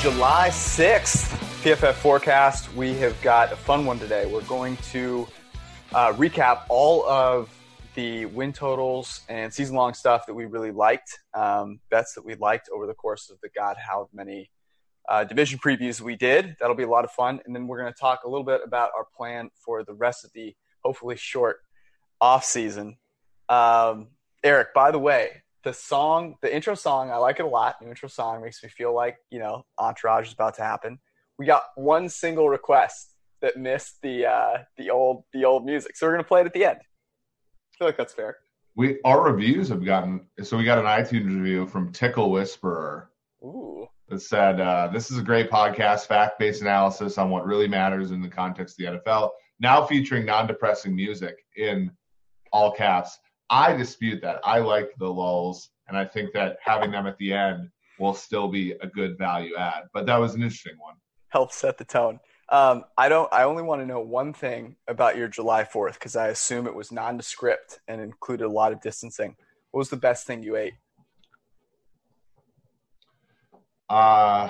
July 6th, PFF forecast. We have got a fun one today. We're going to uh, recap all of the win totals and season long stuff that we really liked, um, bets that we liked over the course of the God, how many uh, division previews we did. That'll be a lot of fun. And then we're going to talk a little bit about our plan for the rest of the hopefully short off season. Um, Eric, by the way, the song, the intro song, I like it a lot. New intro song makes me feel like you know Entourage is about to happen. We got one single request that missed the uh, the old the old music, so we're gonna play it at the end. I feel like that's fair. We our reviews have gotten so we got an iTunes review from Tickle Whisperer. Ooh. That said, uh, this is a great podcast, fact based analysis on what really matters in the context of the NFL. Now featuring non depressing music in all caps. I dispute that. I like the lulls, and I think that having them at the end will still be a good value add. But that was an interesting one. Help set the tone. Um, I don't. I only want to know one thing about your July Fourth because I assume it was nondescript and included a lot of distancing. What was the best thing you ate? Uh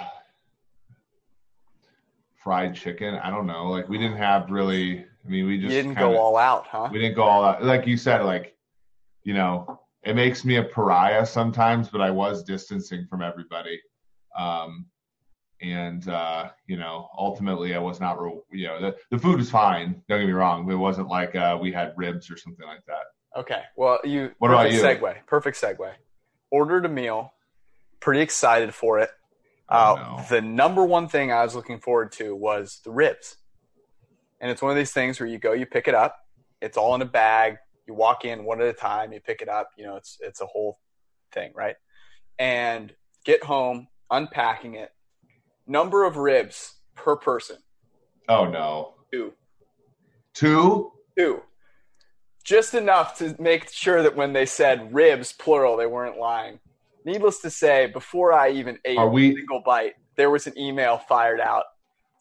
fried chicken. I don't know. Like we didn't have really. I mean, we just you didn't kinda, go all out, huh? We didn't go all out. Like you said, like you know, it makes me a pariah sometimes, but I was distancing from everybody. Um, and uh, you know, ultimately, I was not. Real, you know, the the food was fine. Don't get me wrong. It wasn't like uh, we had ribs or something like that. Okay. Well, you. What perfect about you? Segue. Perfect segue. Ordered a meal. Pretty excited for it. Oh, Uh, no. The number one thing I was looking forward to was the ribs. And it's one of these things where you go, you pick it up, it's all in a bag. You walk in one at a time, you pick it up. You know, it's it's a whole thing, right? And get home, unpacking it. Number of ribs per person, Oh no, two, two. two. Just enough to make sure that when they said ribs plural, they weren't lying. Needless to say, before I even ate Are we- a single bite, there was an email fired out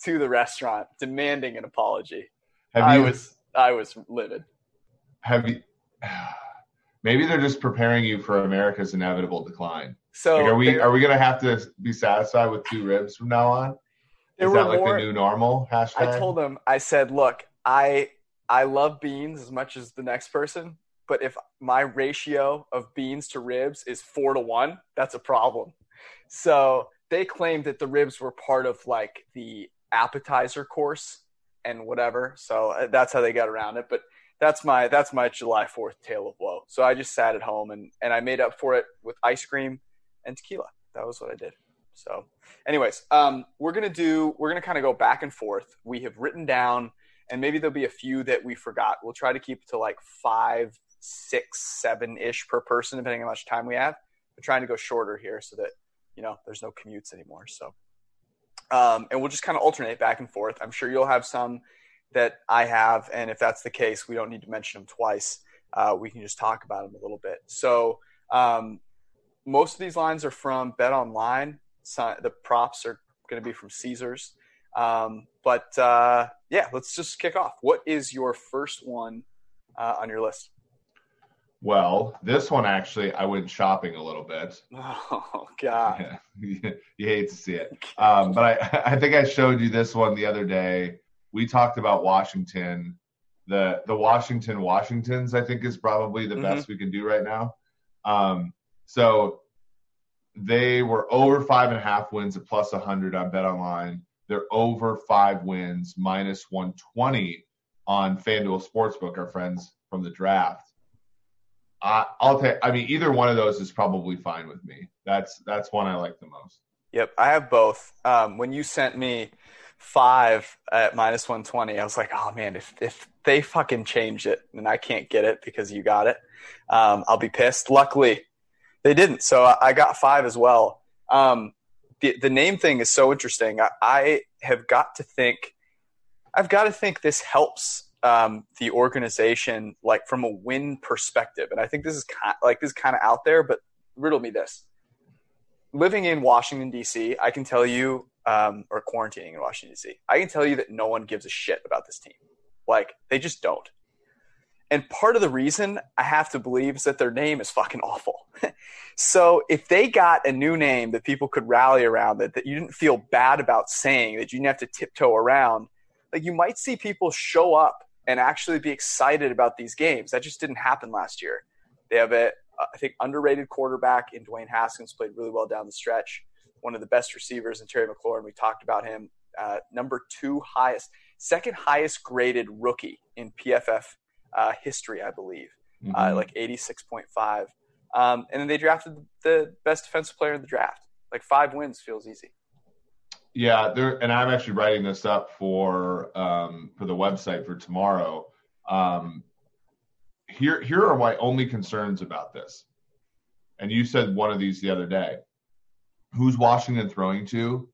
to the restaurant demanding an apology. Have I you? was I was livid. Have you? Maybe they're just preparing you for America's inevitable decline. So Like, are we are we gonna have to be satisfied with two ribs from now on? Is that like more, the new normal hashtag? I told them, I said, look, I I love beans as much as the next person, but if my ratio of beans to ribs is four to one, that's a problem. So they claimed that the ribs were part of like the appetizer course and whatever. So uh, that's how they got around it. But that's my that's my July Fourth tale of woe. So I just sat at home and and I made up for it with ice cream and tequila. That was what I did. So, anyways, um, we're gonna do we're gonna kind of go back and forth. We have written down, and maybe there'll be a few that we forgot. We'll try to keep it to like five, six, seven ish per person, depending on how much time we have. We're trying to go shorter here so that you know there's no commutes anymore. So, um, and we'll just kind of alternate back and forth. I'm sure you'll have some that I have, and if that's the case, we don't need to mention them twice. Uh, we can just talk about them a little bit. So, um, most of these lines are from Bet Online. So the props are going to be from Caesars. Um, but uh, yeah, let's just kick off. What is your first one uh, on your list? Well, this one actually, I went shopping a little bit. Oh God! Yeah, you, hate to see it, um, but I, I think I showed you this one the other day. We talked about Washington. The the Washington Washingtons, I think, is probably the Mhm. best we can do right now. Um, so they were over five and a half wins at plus 100 on Bet Online. They're over five wins, minus 120 on FanDuel Sportsbook, our friends from the draft. I, I'll take. I mean, either one of those is probably fine with me. That's that's one I like the most. Yep, I have both. Um, when you sent me five at minus one twenty, I was like, oh man, if if they fucking change it and I can't get it because you got it, um, I'll be pissed. Luckily, they didn't, so I I got five as well. Um, the the name thing is so interesting. I, I have got to think. I've got to think this helps um, the organization, like from a win perspective, and I think this is kind like this is kind of out there, but riddle me this living in Washington D.C., I can tell you, um, or quarantining in Washington D.C., I can tell you that no one gives a shit about this team. Like they just don't. And part of the reason I have to believe is that their name is fucking awful. so if they got a new name that people could rally around, that, that you didn't feel bad about saying, that you didn't have to tiptoe around, like you might see people show up and actually be excited about these games. That just didn't happen last year. They have a, I think, underrated quarterback in Dwayne Haskins, played really well down the stretch. One of the best receivers in Terry McLaurin. We talked about him. Uh, number two highest, second highest graded rookie in PFF uh, history, I believe, uh, mm-hmm. uh, like 86.5. Um, and then they drafted the best defensive player in the draft. Like five wins feels easy. Yeah, there, and I'm actually writing this up for um, for the website for tomorrow. Um, here, here are my only concerns about this. And you said one of these the other day. Who's Washington throwing to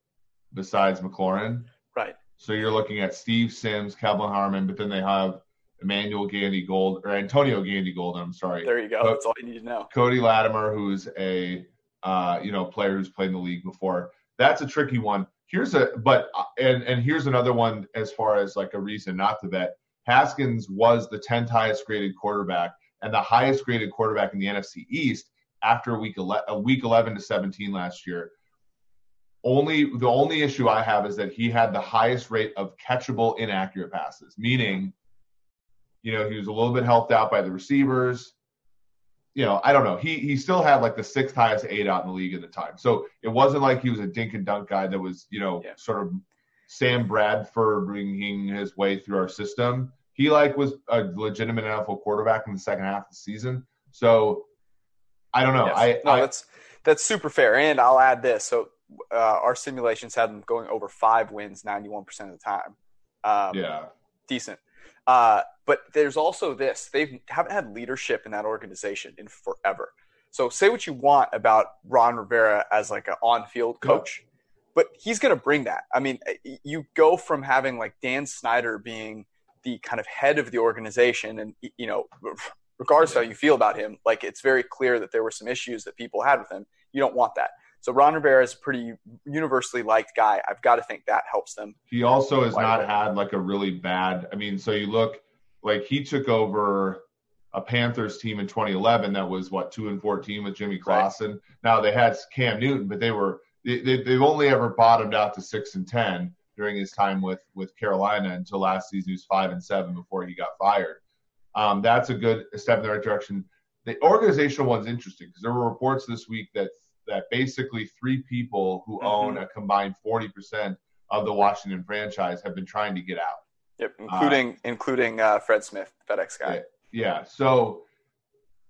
besides McLaurin? Right. So you're looking at Steve Sims, Kelvin Harmon, but then they have Emmanuel Gandy Gold or Antonio Gandy Gold. I'm sorry. There you go. That's all you need to know. Cody Latimer, who's a uh, you know player who's played in the league before. That's a tricky one. Here's a but and and here's another one as far as like a reason not to bet. Haskins was the 10th highest graded quarterback and the highest graded quarterback in the NFC East after week 11, uh, week 11 to 17 last year. Only the only issue I have is that he had the highest rate of catchable inaccurate passes, meaning you know, he was a little bit helped out by the receivers. You know, I don't know. He he still had like the sixth highest aDOT in the league at the time. So it wasn't like he was a dink and dunk guy that was, you know, yeah. sort of Sam Bradford bringing his way through our system. He like was a legitimate NFL quarterback in the second half of the season. So I don't know. Yes. I, no, I, that's that's super fair. And I'll add this. So uh, our simulations had them going over five wins, ninety-one percent of the time. Um, yeah, decent. Uh, but there's also this: they haven't had leadership in that organization in forever. So say what you want about Ron Rivera as like an on-field coach, yeah. but he's going to bring that. I mean, you go from having like Dan Snyder being the kind of head of the organization, and you know, regardless how you feel about him, like it's very clear that there were some issues that people had with him. You don't want that. So Ron Rivera is a pretty universally liked guy. I've got to think that helps them. He also has not had like a really bad. I mean, so you look like he took over a Panthers team in 2011 that was what two and 14 with Jimmy Clausen. Right. Now they had Cam Newton, but they were they, they, they've only ever bottomed out to six and ten during his time with with Carolina until last season. He was five and seven before he got fired. Um, that's a good step in the right direction. The organizational one's interesting because there were reports this week that that basically three people who mm-hmm. own a combined 40% of the Washington franchise have been trying to get out. Yep, including uh, including uh, Fred Smith, FedEx guy. Yeah, so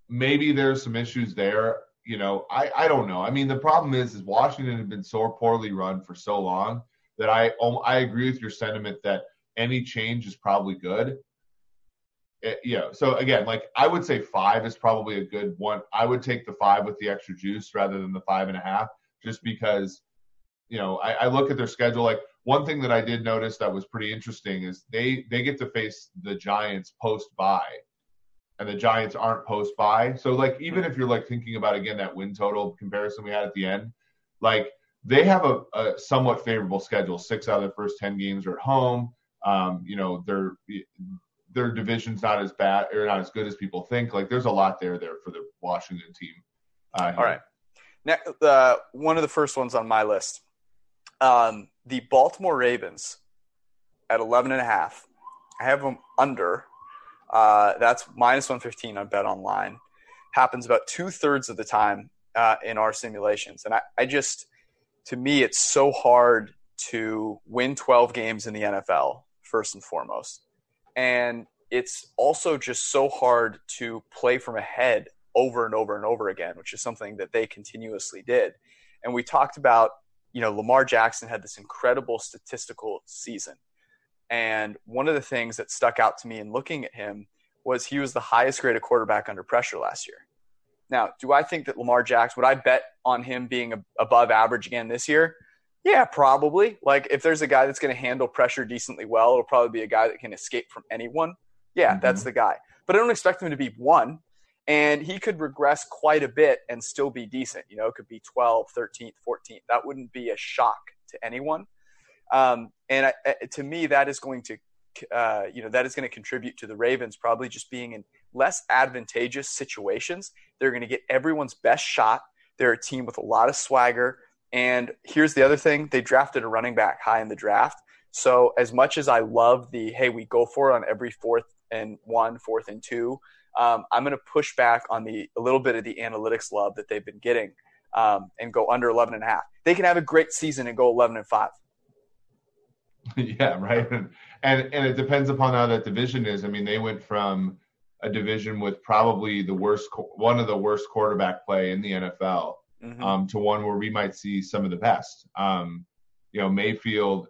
maybe there's some issues there. You know, I, I don't know. I mean, the problem is is Washington has been so poorly run for so long that I I agree with your sentiment that any change is probably good. It, you know, so again, like I would say five is probably a good one. I would take the five with the extra juice rather than the five and a half, just because, you know, I, I look at their schedule. Like one thing that I did notice that was pretty interesting is they they get to face the Giants post bye, and the Giants aren't post bye. So like even if you're like thinking about again that win total comparison we had at the end, like they have a, a somewhat favorable schedule. Six out of the first ten games are at home. Um, you know, they're their division's not as bad or not as good as people think. Like there's a lot there there for the Washington team. Uh, All right. Now, uh, one of the first ones on my list, um, the Baltimore Ravens at 11 and a half. I have them under. Uh, that's minus 115 on Bet Online. Happens about two thirds of the time uh, in our simulations, and I, I just, to me, it's so hard to win 12 games in the NFL first and foremost and it's also just so hard to play from ahead over and over and over again, which is something that they continuously did. And we talked about, you know, Lamar Jackson had this incredible statistical season. And one of the things that stuck out to me in looking at him was he was the highest graded quarterback under pressure last year. Now, do I think that Lamar Jackson, would I bet on him being above average again this year? Yeah, probably. Like if there's a guy that's going to handle pressure decently well, it'll probably be a guy that can escape from anyone. Yeah, mm-hmm. that's the guy. But I don't expect him to be one. And he could regress quite a bit and still be decent. You know, it could be 12, 13th, 14th. That wouldn't be a shock to anyone. Um, and I, to me, that is going to uh, you know that is going to contribute to the Ravens probably just being in less advantageous situations. They're going to get everyone's best shot. They're a team with a lot of swagger. And here's the other thing: they drafted a running back high in the draft. So as much as I love the hey, we go for it on every fourth and one, fourth and two, um, I'm going to push back on the a little bit of the analytics love that they've been getting um, and go under 11 and a half. They can have a great season and go 11 and five. Yeah, right. And, and and it depends upon how that division is. I mean, they went from a division with probably the worst, one of the worst quarterback play in the NFL, mm-hmm. um, to one where we might see some of the best. Um, you know, Mayfield,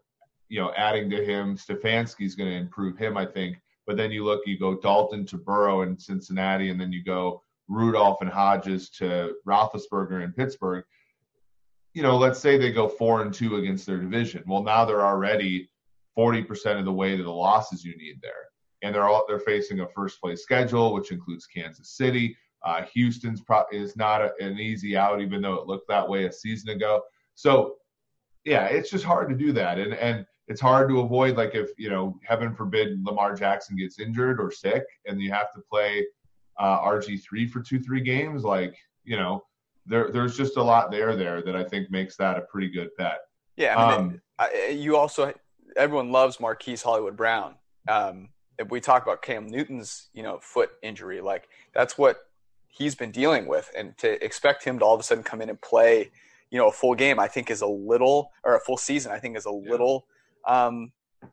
you know, adding to him, Stefanski is going to improve him, I think. But then you look, you go Dalton to Burrow in Cincinnati, and then you go Rudolph and Hodges to Roethlisberger in Pittsburgh. You know, let's say they go four and two against their division. Well, now they're already 40% of the way to the losses you need there. And they're all they're facing a first place schedule, which includes Kansas City. Uh, Houston's pro- is not a, an easy out, even though it looked that way a season ago. So, yeah, it's just hard to do that, and and it's hard to avoid like if you know, heaven forbid, Lamar Jackson gets injured or sick, and you have to play uh, RG three for two three games. Like you know, there there's just a lot there there that I think makes that a pretty good bet. Yeah, I mean, um, I, you also everyone loves Marquise Hollywood Brown. Um, if we talk about Cam Newton's, you know, foot injury, like that's what he's been dealing with, and to expect him to all of a sudden come in and play, you know, a full game, I think is a little, or a full season, I think is a yeah. little, um,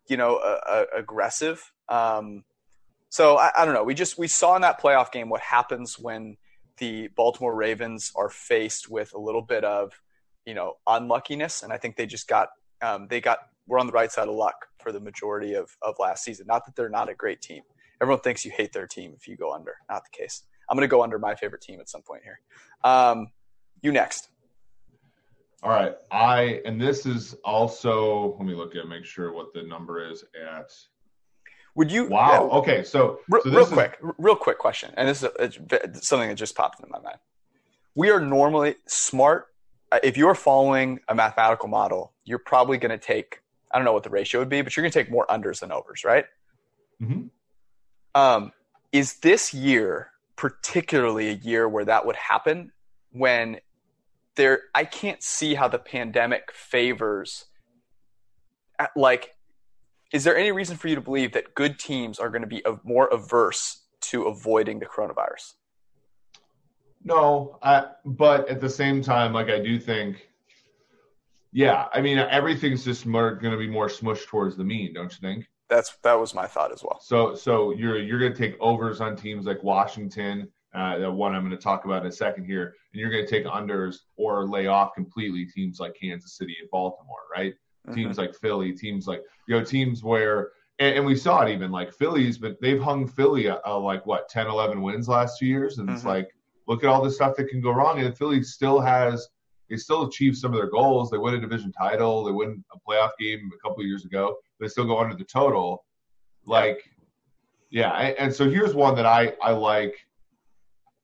you know, uh, aggressive. Um, so I, I don't know. We just we saw in that playoff game what happens when the Baltimore Ravens are faced with a little bit of, you know, unluckiness, and I think they just got um, they got we're on the right side of luck for the majority of, of last season. Not that they're not a great team. Everyone thinks you hate their team if you go under. Not the case. I'm going to go under my favorite team at some point here. Um, you next. All right. I and this is also let me look at make sure what the number is at. Would you? Wow. Uh, okay. So, real, so real quick, real quick question, and this is a, something that just popped into my mind. We are normally smart. Uh, if you're following a mathematical model, you're probably going to take I don't know what the ratio would be, but you're going to take more unders than overs, right? Mm-hmm. Um, is this year particularly a year where that would happen when there? I can't see how the pandemic favors. Uh, like, is there any reason for you to believe that good teams are going to be more averse to avoiding the coronavirus? No, I, but at the same time, like I do think yeah, I mean everything's just more going to be more smushed towards the mean, don't you think? That's that was my thought as well. So so you're you're going to take overs on teams like Washington, uh, the one I'm going to talk about in a second here, and you're going to take unders or lay off completely teams like Kansas City and Baltimore, right? Mm-hmm. Teams like Philly, teams like you know teams where and, and, we saw it even like Philly's, but they've hung Philly uh, uh, like what 10, 11 wins last two years, and mm-hmm. it's like look at all the stuff that can go wrong, and Philly still has they still achieve some of their goals. They win a division title. They win a playoff game a couple of years ago. They still go under the total. Like, yeah. And so here's one that I I like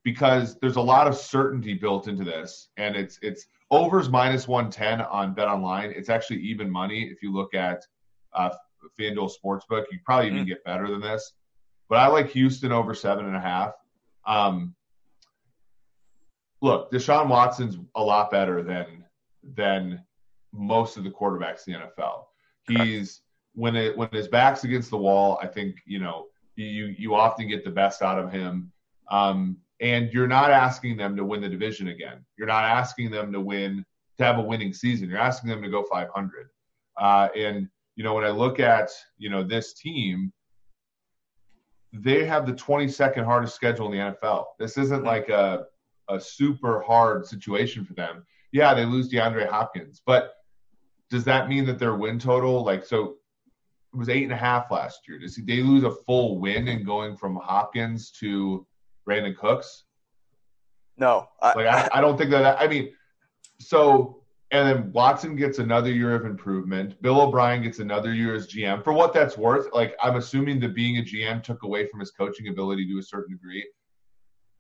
because there's a lot of certainty built into this, and it's it's overs minus 110 on Bet Online. It's actually even money if you look at uh, FanDuel Sportsbook. You probably even mm-hmm. get better than this. But I like Houston over seven and a half. Um, look, Deshaun Watson's a lot better than than most of the quarterbacks in the NFL. He's when it when his back's against the wall, I think you know you you often get the best out of him. Um, and you're not asking them to win the division again. You're not asking them to win to have a winning season. You're asking them to go 500. Uh, and you know when I look at you know this team, they have the 22nd hardest schedule in the NFL. This isn't like a a super hard situation for them. Yeah, they lose DeAndre Hopkins, but does that mean that their win total, like, so it was eight and a half last year? Does they lose a full win in going from Hopkins to Brandin Cooks? No, I, like I, I don't think that. I mean, so and then Watson gets another year of improvement. Bill O'Brien gets another year as GM. For what that's worth, like I'm assuming that being a GM took away from his coaching ability to a certain degree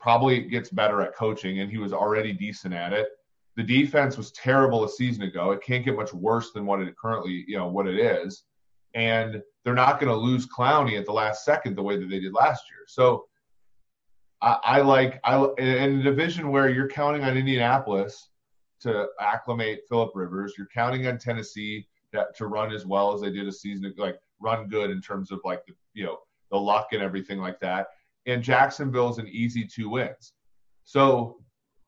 probably gets better at coaching, and he was already decent at it. The defense was terrible a season ago. It can't get much worse than what it currently, you know, what it is. and they're not going to lose Clowney at the last second the way that they did last year. So I, I like I in a division where you're counting on Indianapolis to acclimate Philip Rivers, you're counting on Tennessee to, to run as well as they did a season, like run good in terms of like the you know the luck and everything like that. And Jacksonville's an easy two wins. So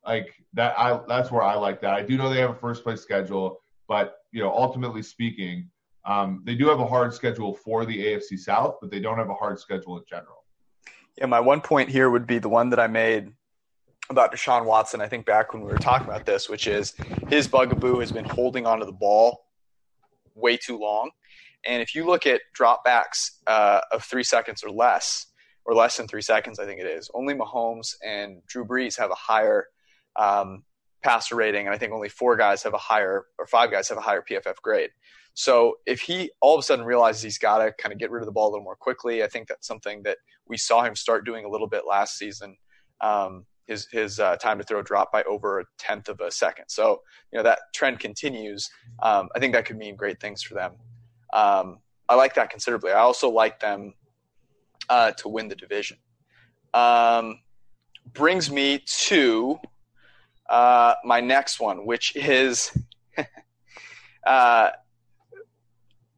like that I that's where I like that. I do know they have a first place schedule, but you know, ultimately speaking, um, they do have a hard schedule for the AFC South, but they don't have a hard schedule in general. Yeah, my one point here would be the one that I made about Deshaun Watson. I think back when we were talking about this, which is his bugaboo has been holding onto the ball way too long. And if you look at dropbacks uh, of three seconds or less, or less than three seconds, I think it is, only Mahomes and Drew Brees have a higher um, passer rating, and I think only four guys have a higher, or five guys have a higher PFF grade. So if he all of a sudden realizes he's got to kind of get rid of the ball a little more quickly, I think that's something that we saw him start doing a little bit last season. Um, his his uh, time to throw dropped by over a tenth of a second. So you know that trend continues. Um, I think that could mean great things for them. Um, I like that considerably. I also like them uh, to win the division. Um, brings me to uh, my next one, which is uh,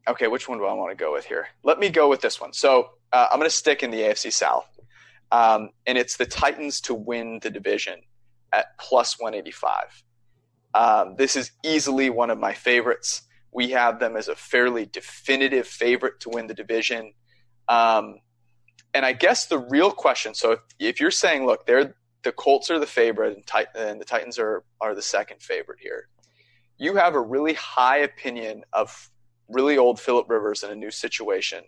okay. Which one do I want to go with here? Let me go with this one. So uh, I'm going to stick in the AFC South, um, and it's the Titans to win the division at plus 185. Um, this is easily one of my favorites. We have them as a fairly definitive favorite to win the division. Um, and I guess the real question so if, if you're saying, look, they're the Colts are the favorite and, and the Titans are, are the second favorite here. You have a really high opinion of really old Philip Rivers in a new situation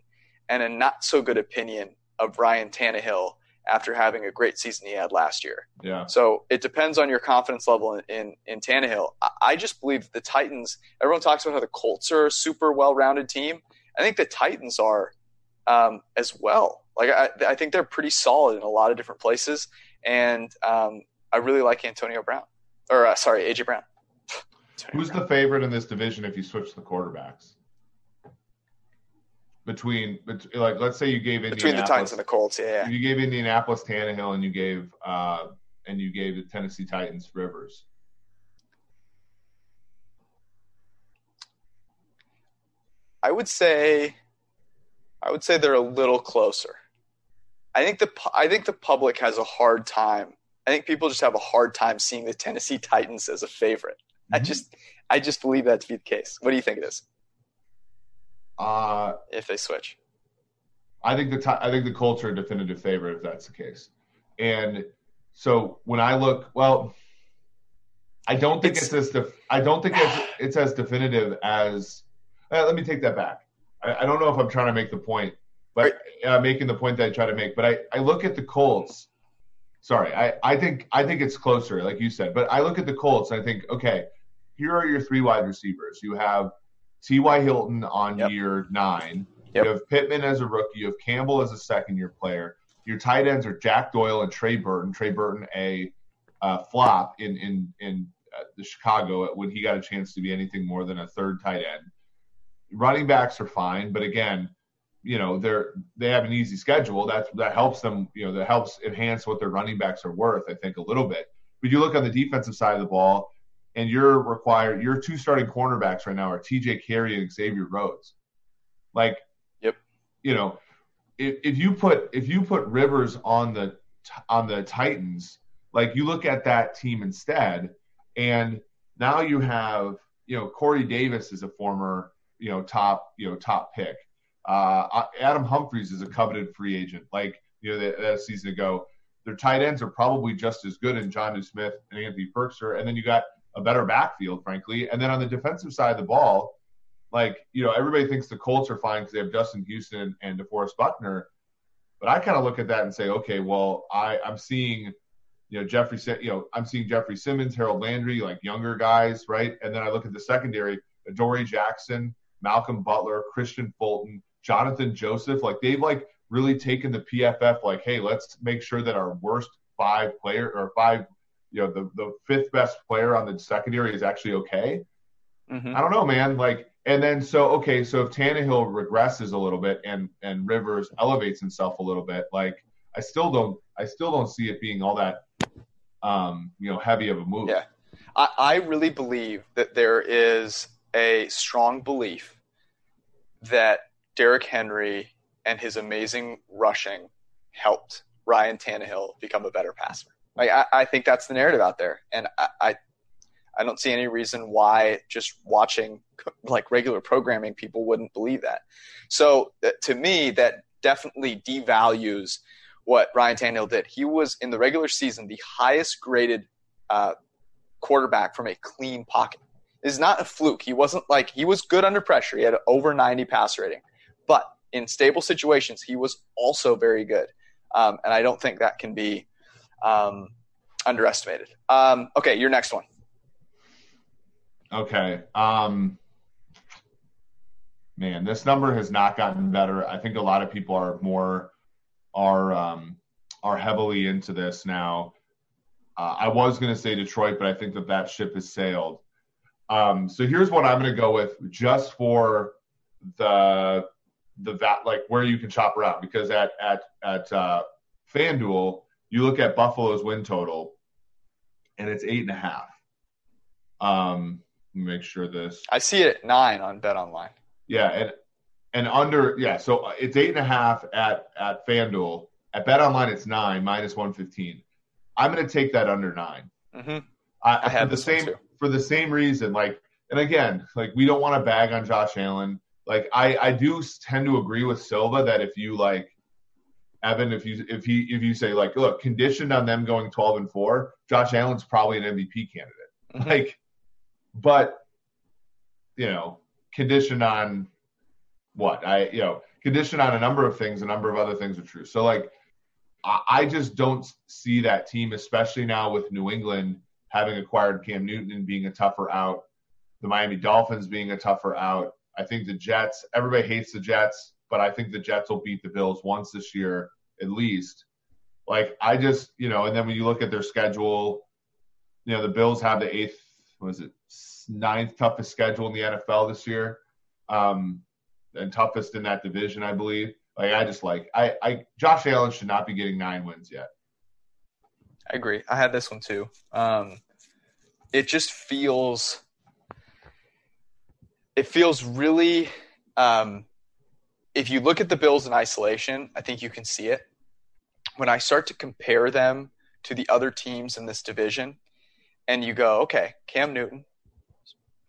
and a not so good opinion of Ryan Tannehill after having a great season he had last year. Yeah. So it depends on your confidence level in, in, in Tannehill. I, I just believe that the Titans, everyone talks about how the Colts are a super well rounded team. I think the Titans are um, as well. Like I, I think they're pretty solid in a lot of different places and um, I really like Antonio Brown, or uh, sorry, AJ Brown. Who's Brown. the favorite in this division if you switch the quarterbacks? Between, between like, let's say you gave between the Titans and the Colts, yeah, yeah. You gave Indianapolis Tannehill, and you gave uh, and you gave the Tennessee Titans Rivers. I would say, I would say they're a little closer. I think the I think the public has a hard time. I think people just have a hard time seeing the Tennessee Titans as a favorite. Mm-hmm. I just I just believe that to be the case. What do you think it is? Uh, if they switch, I think the I think the Colts are a definitive favorite if that's the case. And so when I look, well, I don't think it's, it's as def, I don't think it's, it's as definitive as. Uh, let me take that back. I, I don't know if I'm trying to make the point but uh, making the point that I try to make. But I, I look at the Colts. Sorry, I, I think I think it's closer, like you said. But I look at the Colts and I think, okay, here are your three wide receivers. You have T.Y. Hilton on yep. year nine. Yep. You have Pittman as a rookie. You have Campbell as a second year player. Your tight ends are Jack Doyle and Trey Burton. Trey Burton a uh, flop in in in uh, the Chicago when he got a chance to be anything more than a third tight end. Running backs are fine, but again, you know they're they have an easy schedule. That that helps them. You know that helps enhance what their running backs are worth. I think a little bit. But you look on the defensive side of the ball, and you're required. Your two starting cornerbacks right now are T.J. Carrie and Xavier Rhodes. Like, yep. You know, if, if you put if you put Rivers on the on the Titans, like you look at that team instead, and now you have you know Corey Davis is a former you know top you know top pick. Uh, Adam Humphries is a coveted free agent, like you know that, that season ago. Their tight ends are probably just as good in Jonnu Smith and Anthony Firkser, and then you got a better backfield, frankly. And then on the defensive side of the ball, like you know, everybody thinks the Colts are fine because they have Justin Houston and DeForest Buckner, but I kind of look at that and say, okay, well, I I'm seeing you know Jeffrey, you know, I'm seeing Jeffery Simmons, Harold Landry, like younger guys, right? And then I look at the secondary, Dory Jackson, Malcolm Butler, Kristian Fulton, Johnathan Joseph, like they've like really taken the PFF like, hey, let's make sure that our worst five player or five, you know, the the fifth best player on the secondary is actually okay. Mm-hmm. I don't know, man. Like and then so okay, so if Tannehill regresses a little bit and and Rivers elevates himself a little bit, like I still don't I still don't see it being all that um, you know heavy of a move. Yeah, I, I really believe that there is a strong belief that Derrick Henry and his amazing rushing helped Ryan Tannehill become a better passer. Like I, I think that's the narrative out there, and I, I I don't see any reason why just watching like regular programming people wouldn't believe that. So uh, to me, that definitely devalues what Ryan Tannehill did. He was in the regular season the highest graded uh, quarterback from a clean pocket. Is not a fluke. He wasn't like he was good under pressure. He had over 90 pass rating, but in stable situations, he was also very good. Um, and I don't think that can be um, underestimated. Um, okay, your next one. Okay. Um, man, this number has not gotten better. I think a lot of people are more are um, are heavily into this now. Uh, I was going to say Detroit, but I think that that ship has sailed. Um, so here's what I'm going to go with, just for the the vat like where you can chop around because at at at uh, FanDuel you look at Buffalo's win total, and it's eight and a half. Um, make sure this. I see it at nine on Bet Online. Yeah, and and under yeah, so it's eight and a half at at FanDuel. At Bet Online, it's nine minus one fifteen. I'm going to take that under 9 mm-hmm. I, I have the same for the same reason. Like, and again, like we don't want to bag on Josh Allen. Like, I I do tend to agree with Silva that if you like Evan, if you if he if you say like, look, conditioned on them going 12 and four, Josh Allen's probably an MVP candidate. Mm-hmm. Like, but you know, conditioned on what I you know conditioned on a number of things. A number of other things are true. So like, I, I just don't see that team, especially now with New England having acquired Cam Newton and being a tougher out, the Miami Dolphins being a tougher out. I think the Jets. Everybody hates the Jets, but I think the Jets will beat the Bills once this year at least. Like I just you know, and then when you look at their schedule, you know the Bills have the eighth was it ninth toughest schedule in the NFL this year, um, and toughest in that division, I believe. Like I just like I, I Josh Allen should not be getting nine wins yet. I agree. I had this one too. Um, it just feels it feels really um, if you look at the Bills in isolation, I think you can see it. When I start to compare them to the other teams in this division, and you go, okay, Cam Newton.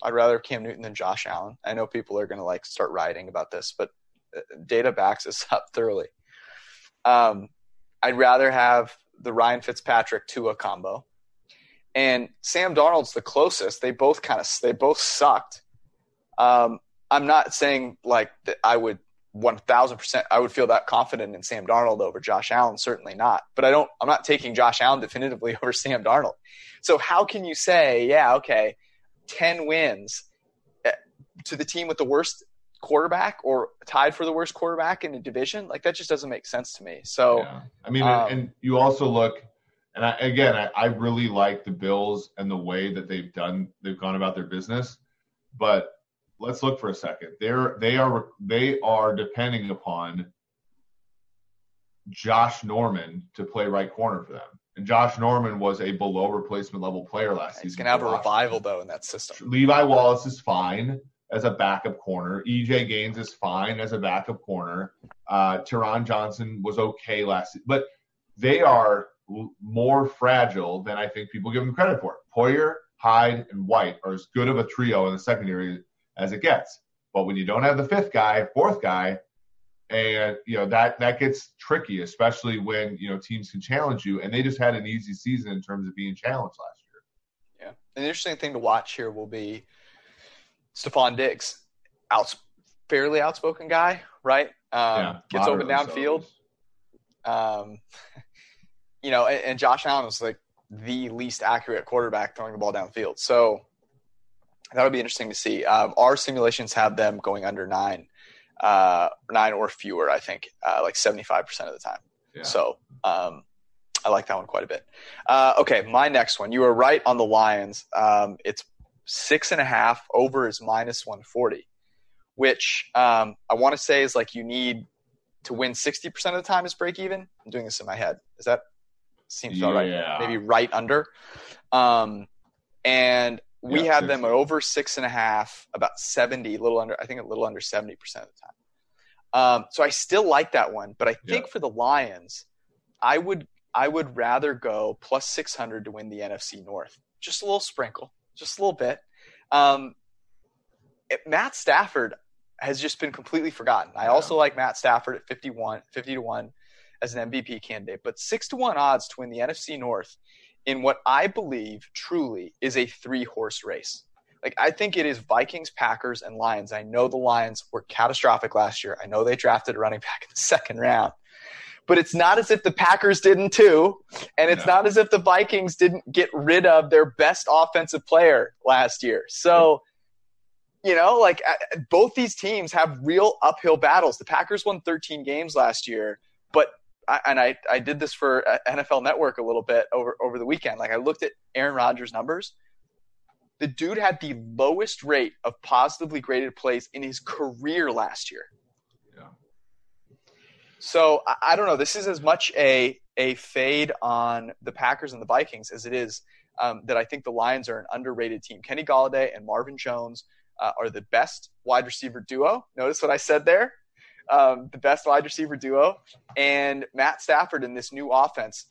I'd rather Cam Newton than Josh Allen. I know people are going to like start writing about this, but uh, data backs this up thoroughly. Um, I'd rather have the Ryan Fitzpatrick Tua combo, and Sam Darnold's the closest. They both kind of they both sucked. Um, I'm not saying like that I would 1000% I would feel that confident in Sam Darnold over Josh Allen certainly not but I don't I'm not taking Josh Allen definitively over Sam Darnold so how can you say yeah okay 10 wins eh, to the team with the worst quarterback or tied for the worst quarterback in a division like that just doesn't make sense to me so yeah. I mean um, and you also look and I, again I, I really like the Bills and the way that they've done they've gone about their business but let's look for a second. They're they are they are depending upon Josh Norman to play right corner for them. And Josh Norman was a below replacement level player last He's season. He's gonna have a revival though in that system. Levi Wallace is fine as a backup corner. EJ Gaines is fine as a backup corner. Uh, Taron Johnson was okay last, season. but they are more fragile than I think people give them credit for. Poyer, Hyde, and White are as good of a trio in the secondary as it gets. But when you don't have the fifth guy, fourth guy, and you know that that gets tricky, especially when you know teams can challenge you. And they just had an easy season in terms of being challenged last year. Yeah, an interesting thing to watch here will be Stefon Diggs, out fairly outspoken guy, right? Um, yeah, gets open downfield. So. Um, you know, and, and Josh Allen was like the least accurate quarterback throwing the ball downfield. So that'll be interesting to see. Um, our simulations have them going under nine, uh, nine or fewer. I think uh, like seventy five percent of the time. Yeah. So um, I like that one quite a bit. Uh, okay, my next one. You were right on the Lions. Um, it's six and a half. Over is minus one forty. which um, I want to say is like you need to win 60% of the time is break even. I'm doing this in my head. Is that seems about Yeah. right? Maybe right under. Um, and we Yeah, had them at over six and a half, about 70, a little under, I think a little under 70% of the time. Um, so I still like that one, but I think for the Lions, I would I would rather go plus 600 to win the NFC North. Just a little sprinkle, just a little bit. Um, it- Matt Stafford has just been completely forgotten. I Yeah. also like Matt Stafford at 51, 50 to 1 as an MVP candidate, but 6 to 1 odds to win the NFC North in what I believe truly is a three horse race. Like I think it is Vikings, Packers, and Lions. I know the Lions were catastrophic last year. I know they drafted a running back in the second round. But it's not as if the Packers didn't too, and it's No. not as if the Vikings didn't get rid of their best offensive player last year. So, you know, like uh, both these teams have real uphill battles. The Packers won 13 games last year, but I, and I I did this for uh, NFL Network a little bit over over the weekend. Like I looked at Aaron Rodgers' numbers. The dude had the lowest rate of positively graded plays in his career last year. Yeah. So I, I don't know. This is as much a a fade on the Packers and the Vikings as it is um, that I think the Lions are an underrated team. Kenny Golladay and Marvin Jones uh, are the best wide receiver duo. Notice what I said there. Um, the best wide receiver duo, and Matt Stafford in this new offense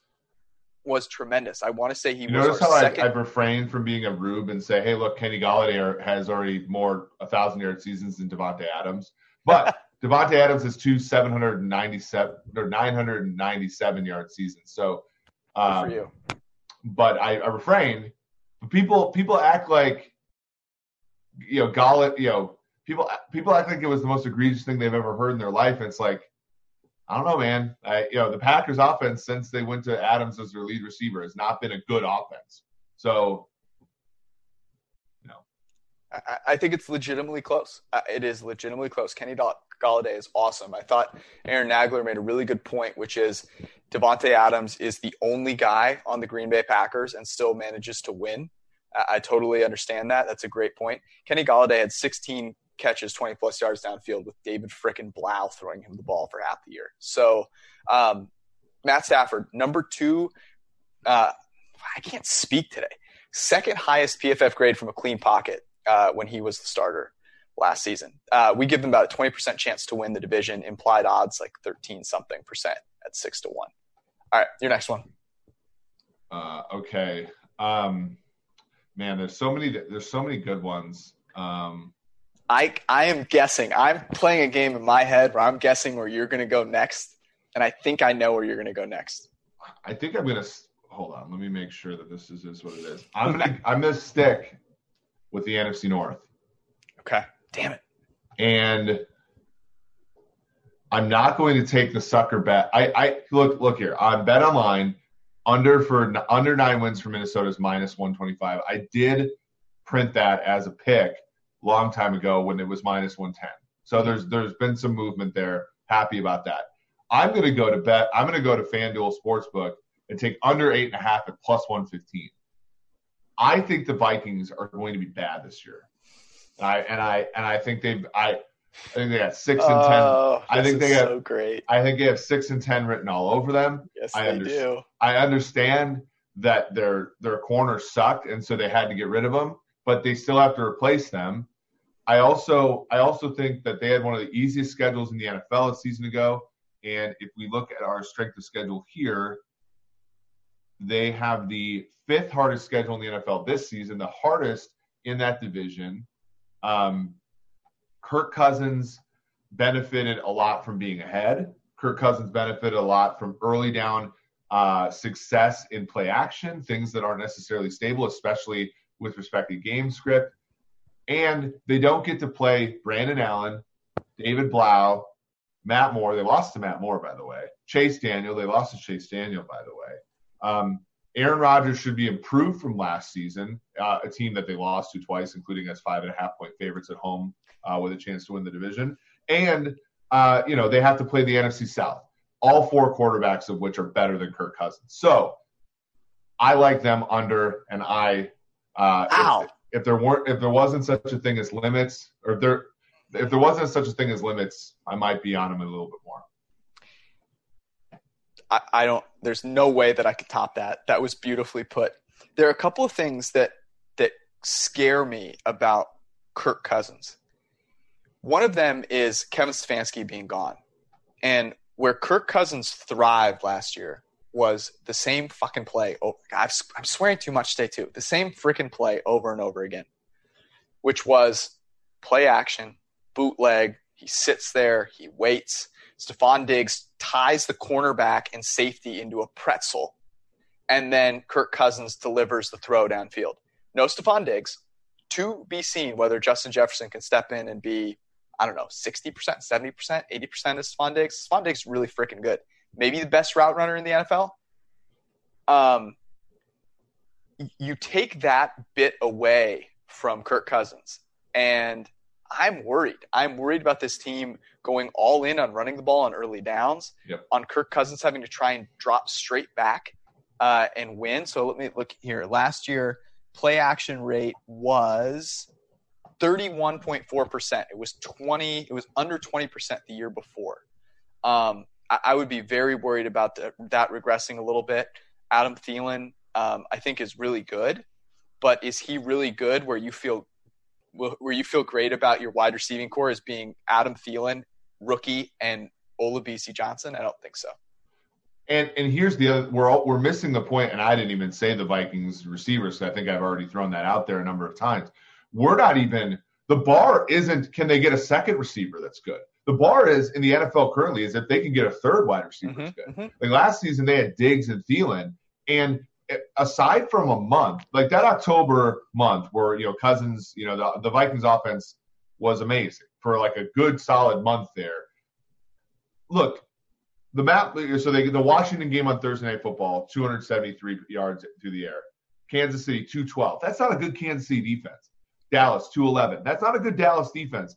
was tremendous. I want to say he You was notice our how I, second. I refrained from being a rube and say, "Hey, look, Kenny Golladay are- has already more a thousand yard seasons than Davante Adams." But Davante Adams has two seven hundred ninety seven or nine hundred ninety seven yard seasons. So, Good um, for you. but I, I refrained. But people people act like you know Gallat, you know people people act like it was the most egregious thing they've ever heard in their life. And it's like I don't know, man. I, you know the Packers offense since they went to Adams as their lead receiver has not been a good offense. So you I, I think it's legitimately close. It is legitimately close. Kenny Doll- Golladay is awesome. I thought Aaron Nagler made a really good point, which is Davante Adams is the only guy on the Green Bay Packers and still manages to win. I, I totally understand that. That's a great point. Kenny Golladay had 16 catches, 20 plus yards downfield with David frickin' Blough throwing him the ball for half the year. So, um, Matt Stafford, number two, uh, I can't speak today. Second highest PFF grade from a clean pocket uh, when he was the starter last season. Uh, we give them about a 20% chance to win the division, implied odds like 13 something percent at six to one. All right, your next one. uh, okay, um, man, there's so many there's so many good ones. Um, I, I am guessing. I'm playing a game in my head where I'm guessing where you're going to go next, and I think I know where you're going to go next. I think I'm gonna hold on. Let me make sure that this is, is what it is. I'm gonna I'm gonna stick with the NFC North, Okay. Damn it. and I'm not going to take the sucker bet. I, I look look here on Bet Online. Under for under nine wins for Minnesota is minus 125. I did print that as a pick long time ago when it was minus 110. So there's there's been some movement there. Happy about that. I'm going to go to bet. I'm going to go to FanDuel Sportsbook and take under eight and a half at plus 115. I think the Vikings are going to be bad this year. I and I and I think they've I I think they got six and ten. Oh, I think they got- so great. I think they have six and ten written all over them. Yes, I they understand. do. I understand that their their corners sucked, and so they had to get rid of them, but they still have to replace them. I also I also think that they had one of the easiest schedules in the NFL a season ago, and if we look at our strength of schedule here, they have the fifth hardest schedule in the NFL this season, the hardest in that division. Um, Kirk Cousins benefited a lot from being ahead. Kirk Cousins benefited a lot from early down uh, success in play action, things that aren't necessarily stable, especially with respect to game script. And they don't get to play Brandon Allen, David Blough, Matt Moore. They lost to Matt Moore, by the way. Chase Daniel. They lost to Chase Daniel, by the way. Um, Aaron Rodgers should be improved from last season, uh, a team that they lost to twice, including as five and a half point favorites at home uh, with a chance to win the division. And, uh, you know, they have to play the NFC South, all four quarterbacks of which are better than Kirk Cousins. So I like them under, and I, uh, Ow. If, there weren't, if there wasn't such a thing as limits, or if there, if there wasn't such a thing as limits, I might be on him a little bit more. I, I don't. There's no way that I could top that. That was beautifully put. There are a couple of things that that scare me about Kirk Cousins. One of them is Kevin Stefanski being gone, and where Kirk Cousins thrived last year was the same fucking play. Oh, I'm swearing too much today too. The same freaking play over and over again, which was play action, bootleg. He sits there, he waits. Stefon Diggs ties the cornerback and safety into a pretzel, and then Kirk Cousins delivers the throw downfield. No Stefon Diggs. To be seen whether Justin Jefferson can step in and be, I don't know, 60%, 70%, 80% of Stefon Diggs. Stefon Diggs is really freaking good. Maybe the best route runner in the NFL. Um, you take that bit away from Kirk Cousins, and I'm worried. I'm worried about this team going all in on running the ball on early downs, yep. on Kirk Cousins having to try and drop straight back uh, and win. So let me look here. Last year, play action rate was 31.4%. It was 20, it was under 20% the year before. Um, I, would be very worried about the, that regressing a little bit. Adam Thielen, um, I think, is really good, but is he really good where you feel where you feel great about your wide receiving core as being Adam Thielen, rookie, and Olabisi Johnson? I don't think so. And and here's the other we're all, we're missing the point, and I didn't even say the Vikings receivers. So I think I've already thrown that out there a number of times. We're not even the bar isn't can they get a second receiver that's good. The bar is in the NFL currently is if they can get a third wide receiver mm-hmm, good. Mm-hmm. Like last season they had Diggs and Thielen, and aside from a month, like that October month where you know Cousins, you know the, the Vikings offense was amazing for like a good solid month there. Look, the map. So they the Washington game on Thursday Night Football, 273 yards through the air. Kansas City 212. That's not a good Kansas City defense. Dallas 211. That's not a good Dallas defense.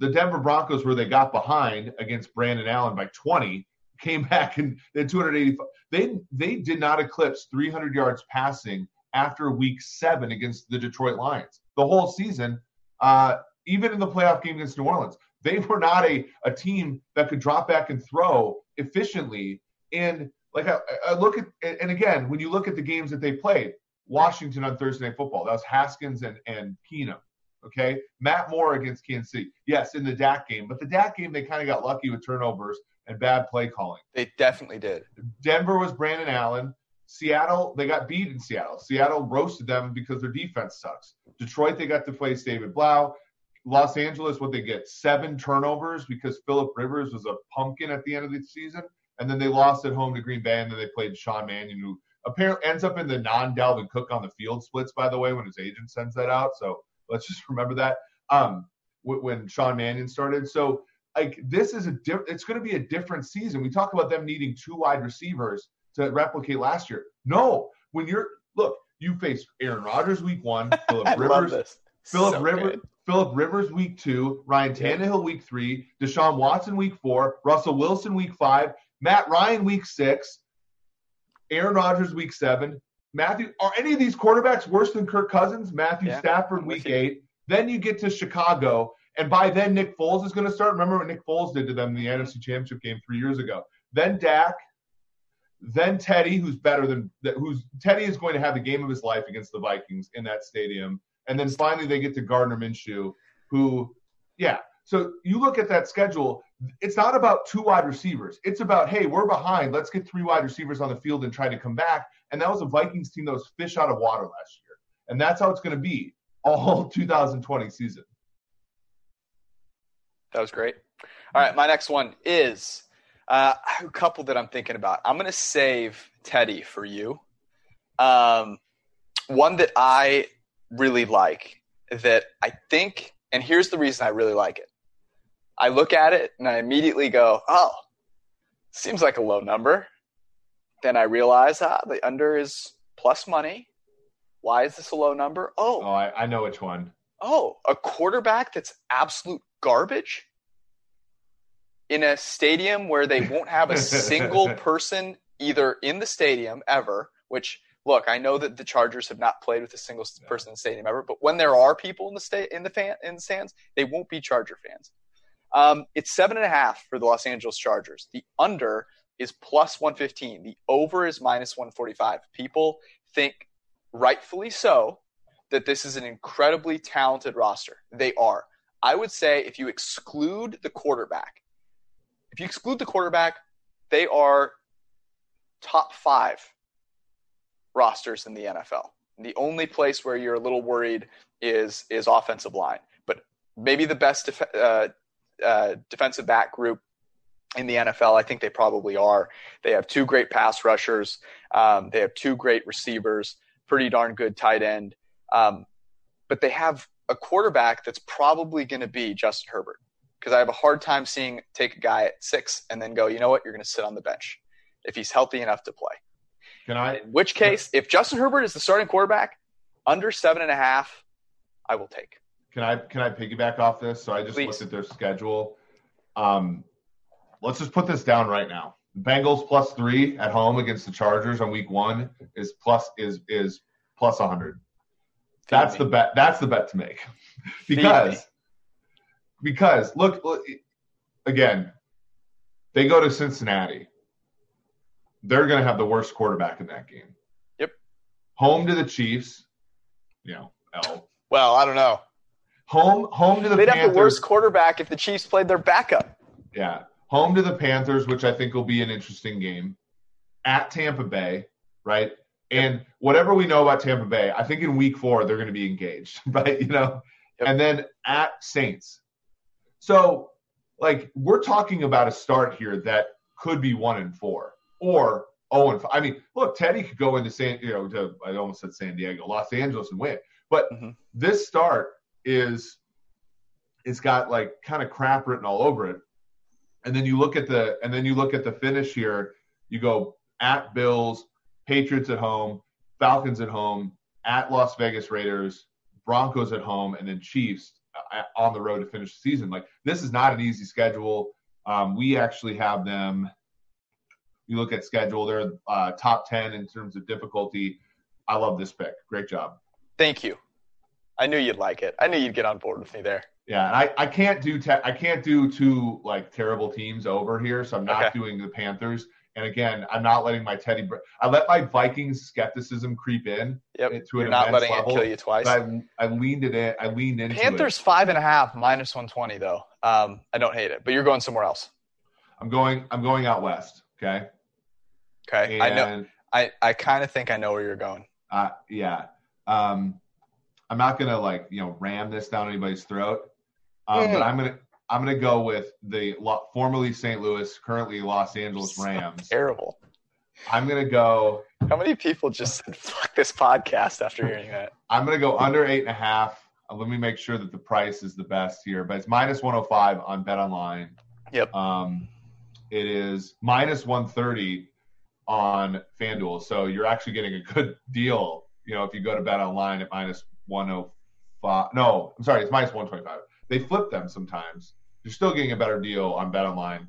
The Denver Broncos, where they got behind against Brandon Allen by 20, came back and they had 285. They they did not eclipse 300 yards passing after week seven against the Detroit Lions. The whole season, uh, even in the playoff game against New Orleans, they were not a, a team that could drop back and throw efficiently. And like I, I look at, and again, when you look at the games that they played, Washington on Thursday Night Football, that was Haskins and, and Keenum. Okay. Matt Moore against Kansas City. Yes, in the Dak game. But the Dak game, they kind of got lucky with turnovers and bad play calling. They definitely did. Denver was Brandon Allen. Seattle, they got beat in Seattle. Seattle roasted them because their defense sucks. Detroit, they got to face David Blough. Los Angeles, what they get? Seven turnovers because Philip Rivers was a pumpkin at the end of the season. And then they lost at home to Green Bay, and then they played Sean Mannion, who apparently ends up in the non Dalvin Cook on the field splits, by the way, when his agent sends that out. So let's just remember that. Um, when Sean Mannion started. So like this is a diff- it's going to be a different season. We talk about them needing two wide receivers to replicate last year. No, when you're look, you face Aaron Rodgers week one, Philip Rivers, Philip so Rivers, Philip Rivers week two, Ryan Tannehill week three, Deshaun Watson week four, Russell Wilson week five, Matt Ryan week six, Aaron Rodgers week seven. Matthew, are any of these quarterbacks worse than Kirk Cousins? Matthew yeah, Stafford week eight. Then you get to Chicago and by then, Nick Foles is going to start. Remember what Nick Foles did to them in the NFC Championship game three years ago. Then Dak, then Teddy, who's better than who's Teddy is going to have the game of his life against the Vikings in that stadium. And then finally, they get to Gardner Minshew, who, yeah. So you look at that schedule. It's not about two wide receivers. It's about hey, we're behind. Let's get three wide receivers on the field and try to come back. And that was a Vikings team that was fish out of water last year. And that's how it's going to be all 2020 season. That was great. All right, my next one is uh, a couple that I'm thinking about. I'm going to save Teddy for you. Um, one that I really like that I think, and here's the reason I really like it. I look at it and I immediately go, oh, seems like a low number. Then I realize ah, the under is plus money. Why is this a low number? Oh, oh I, I know which one. Oh, a quarterback that's absolute garbage in a stadium where they won't have a single person either in the stadium ever, which look, I know that the Chargers have not played with a single person in the stadium ever, but when there are people in the state in the fan in the stands, they won't be Charger fans. Um, it's seven and a half for the Los Angeles Chargers. The under is plus 115. The over is minus 145. People think, rightfully so, that this is an incredibly talented roster. They are. I would say if you exclude the quarterback, if you exclude the quarterback, they are top five rosters in the NFL. The only place where you're a little worried is is offensive line, but maybe the best def- uh, uh, defensive back group in the NFL. I think they probably are. They have two great pass rushers. Um, they have two great receivers. Pretty darn good tight end. Um, but they have a quarterback that's probably going to be Justin Herbert because I have a hard time seeing take a guy at six and then go, you know what, you're going to sit on the bench if he's healthy enough to play. Can I? In which case, if Justin Herbert is the starting quarterback, under seven and a half, I will take. Can I can I piggyback off this? So I just Please. looked at their schedule. Um, let's just put this down right now. Bengals plus three at home against the Chargers on week one is plus is is plus hundred. That's the bet. That's the bet to make because because look, look again. They go to Cincinnati. They're going to have the worst quarterback in that game. Yep. Home to the Chiefs. You know, L. Well, I don't know. Home home to the Panthers. They'd Panthers. have the worst quarterback if the Chiefs played their backup. Yeah. Home to the Panthers, which I think will be an interesting game. At Tampa Bay, right? And whatever we know about Tampa Bay, I think in week four they're going to be engaged, right? You know, and then at Saints. So, like, we're talking about a start here that could be one and four or oh and five. I mean, look, Teddy could go into San, you know, to I almost said San Diego, Los Angeles, and win. But Mhm. this start is it's got like kind of crap written all over it. And then you look at the and then you look at the finish here. You go at Bills, Patriots at home, Falcons at home, at Las Vegas Raiders, Broncos at home, and then Chiefs uh, on the road to finish the season. Like this is not an easy schedule. Um, we actually have them. You look at schedule; they're uh, top ten in terms of difficulty. I love this pick. Great job. Thank you. I knew you'd like it. I knew you'd get on board with me there. Yeah, and I, I can't do te- I can't do two like terrible teams over here, so I'm not Okay. doing the Panthers. And again, I'm not letting my Teddy. Br- I let my Vikings skepticism creep in Yep. to an You're not letting level. it kill you twice. but I, I leaned it in. I leaned into Panthers it. five and a half minus one twenty though. Um, I don't hate it, but you're going somewhere else. I'm going. I'm going out west. Okay. Okay. And I know. I, I kind of think I know where you're going. Uh, yeah. Um, I'm not gonna like you know ram this down anybody's throat, um, Mm. but I'm gonna I'm gonna go with the formerly St. Louis, currently Los Angeles Rams. Terrible. I'm gonna go. How many people just said fuck this podcast after hearing that? I'm gonna go under eight and a half. Uh, let me make sure that the price is the best here, but it's minus 105 on Bet Online. Yep. Um, it is minus 130 on FanDuel, so you're actually getting a good deal. You know, if you go to Bet Online at minus 105. No, I'm sorry, it's minus 125. They flip them sometimes. You're still getting a better deal on Bet Online.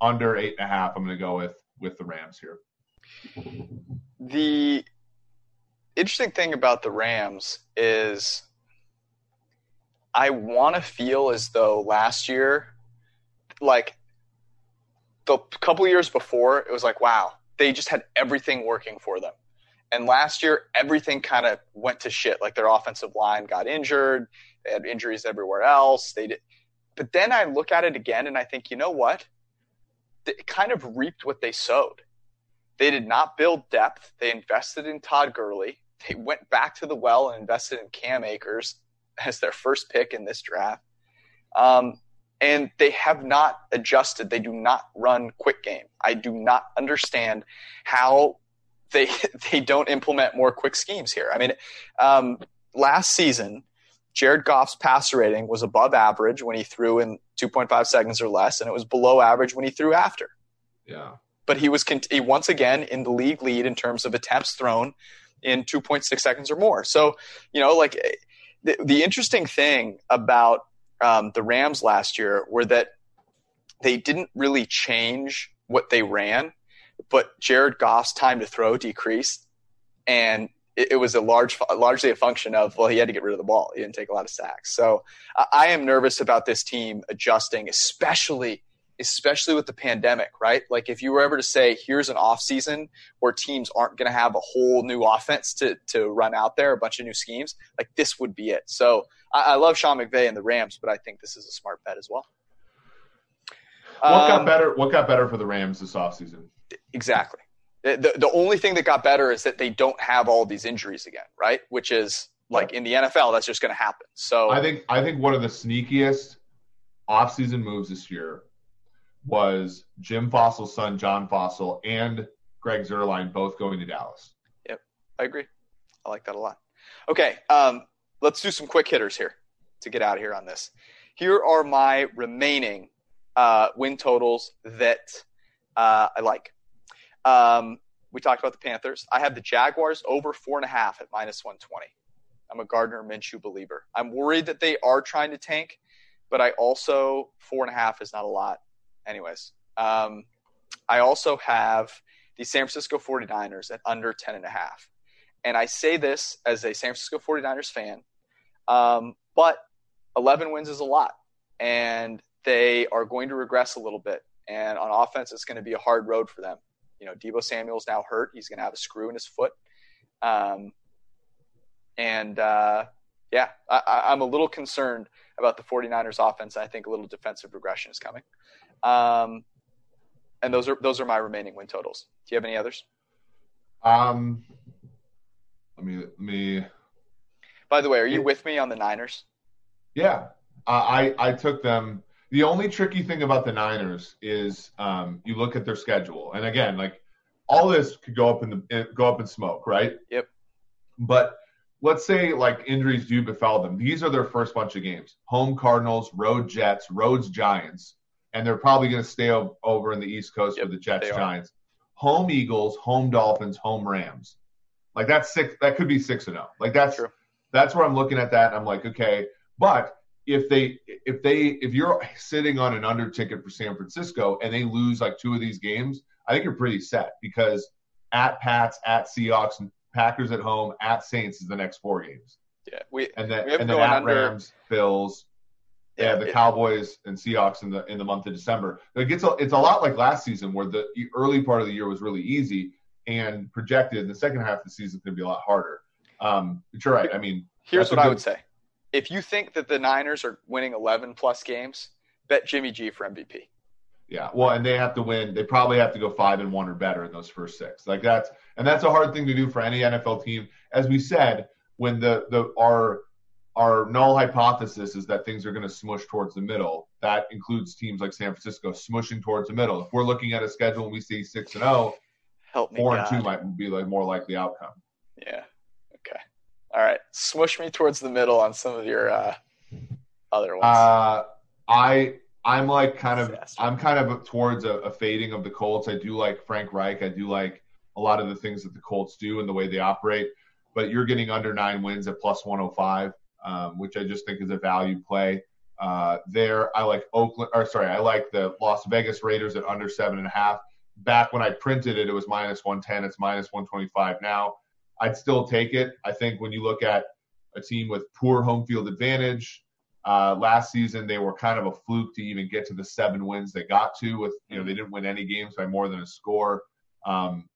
Under eight and a half, I'm gonna go with with the Rams here. The interesting thing about the Rams is I want to feel as though last year, like the couple years before, it was like, wow, they just had everything working for them. And last year, everything kind of went to shit. Like their offensive line got injured, they had injuries everywhere else. They did, but then I look at it again and I think, you know what? They kind of reaped what they sowed. They did not build depth. They invested in Todd Gurley. They went back to the well and invested in Cam Akers as their first pick in this draft. Um, and they have not adjusted. They do not run quick game. I do not understand how they they don't implement more quick schemes here. I mean, um, last season, Jared Goff's passer rating was above average when he threw in 2.5 seconds or less, and it was below average when he threw after Yeah. but he was he once again in the league lead in terms of attempts thrown in 2.6 seconds or more. So, you know, like the, the interesting thing about um, the Rams last year were that they didn't really change what they ran, but Jared Goff's time to throw decreased. and it, it, was a large, largely a function of well, he had to get rid of the ball. He didn't take a lot of sacks. So uh, I am nervous about this team adjusting, especially especially with the pandemic, right? Like if you were ever to say, here's an off season where teams aren't going to have a whole new offense to, to run out there, a bunch of new schemes, like this would be it. So I, I love Sean McVay and the Rams, but I think this is a smart bet as well. What um, got better? What got better for the Rams this offseason? Exactly. The, the only thing that got better is that they don't have all these injuries again, right? Which is like in the NFL, that's just going to happen. So I think I think one of the sneakiest offseason moves this year was Jim Fassel's son, John Fassel, and Greg Zuerlein both going to Dallas. Yep, I agree. I like that a lot. Okay, um, let's do some quick hitters here to get out of here on this. Here are my remaining uh, win totals that uh, I like. Um, we talked about the Panthers. I have the Jaguars over four and a half at minus 120. I'm a Gardner Minshew believer. I'm worried that they are trying to tank, but I also, four and a half is not a lot anyways, um, I also have the San Francisco 49ers at under 10 and a half. And I say this as a San Francisco 49ers fan, um, but 11 wins is a lot. And they are going to regress a little bit. And on offense, it's going to be a hard road for them. You know, Deebo Samuel's now hurt. He's going to have a screw in his foot. Um, and uh, yeah, I, I'm a little concerned about the 49ers offense. I think a little defensive regression is coming. Um, and those are those are my remaining win totals. Do you have any others? Um, let me let me. By the way, are you with me on the Niners? Yeah, I I took them. The only tricky thing about the Niners is um, you look at their schedule, and again, like all this could go up in the go up in smoke, right? Yep. But let's say like injuries do befell them. These are their first bunch of games: home Cardinals, road Jets, roads Giants and they're probably going to stay over in the East Coast yep, with the Jets Giants. Home Eagles, home Dolphins, home Rams. Like that's six. That could be six and zero. Oh. Like that's True. that's where I'm looking at that. And I'm like, okay, but if they if they if you're sitting on an under ticket for San Francisco and they lose like two of these games, I think you're pretty set because at Pats, at Seahawks, Packers at home, at Saints is the next four games. Yeah, we and then we and then at under, Rams, Bills, yeah, the Cowboys and Seahawks in the in the month of December. It gets a, it's a lot like last season where the early part of the year was really easy and projected the second half of the season is going to be a lot harder. Um, but you're right. I mean, here's what good, I would say: if you think that the Niners are winning 11 plus games, bet Jimmy G for MVP. Yeah, well, and they have to win. They probably have to go five and one or better in those first six. Like that's and that's a hard thing to do for any NFL team. As we said, when the the our our null hypothesis is that things are going to smush towards the middle. That includes teams like San Francisco smushing towards the middle. If we're looking at a schedule and we see six and zero, oh, four God. and two might be like more likely outcome. Yeah. All right. Smush me towards the middle on some of your uh, other ones. Uh, I I'm like kind of I'm kind of towards a, a fading of the Colts. I do like Frank Reich. I do like a lot of the things that the Colts do and the way they operate. But you're getting under nine wins at plus 105 um, which I just think is a value play. Uh, there, I like Oakland, or sorry, I like the Las Vegas Raiders at under seven and a half. Back when I printed it, it was minus 110. It's minus 125 now. I'd still take it. I think when you look at a team with poor home field advantage, uh, last season they were kind of a fluke to even get to the seven wins they got to. With you know they didn't win any games by more than a score. Um,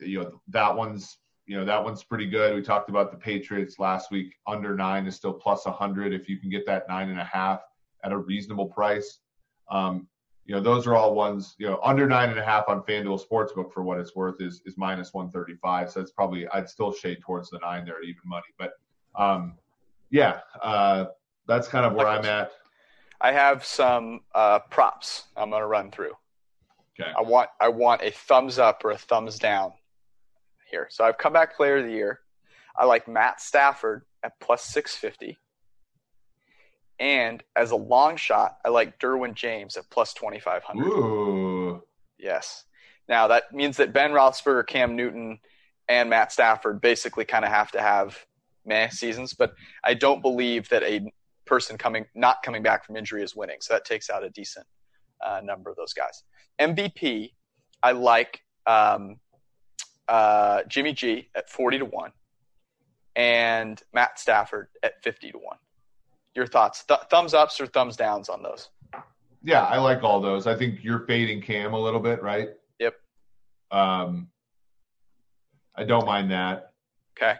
you know that one's you know that one's pretty good. We talked about the Patriots last week. Under nine is still plus a 100 if you can get that nine and a half at a reasonable price. Um, you know those are all ones. You know under nine and a half on FanDuel Sportsbook for what it's worth is is minus 135. So it's probably I'd still shade towards the nine there at even money. But um, yeah, uh, that's kind of where I'm at. I have some uh, props I'm going to run through. Okay. I want I want a thumbs up or a thumbs down here. So I've come back player of the year. I like Matt Stafford at plus 650. And as a long shot, I like Derwin James at plus 2,500. Ooh. Yes. Now that means that Ben Roethlisberger, Cam Newton, and Matt Stafford basically kind of have to have meh seasons, but I don't believe that a person coming not coming back from injury is winning. So that takes out a decent uh, number of those guys. MVP, I like um, uh, Jimmy G at 40 to 1 and Matt Stafford at 50 to 1. Your thoughts? Th- thumbs ups or thumbs downs on those? Yeah, I like all those. I think you're fading Cam a little bit, right? Yep. Um, I don't mind that. Okay.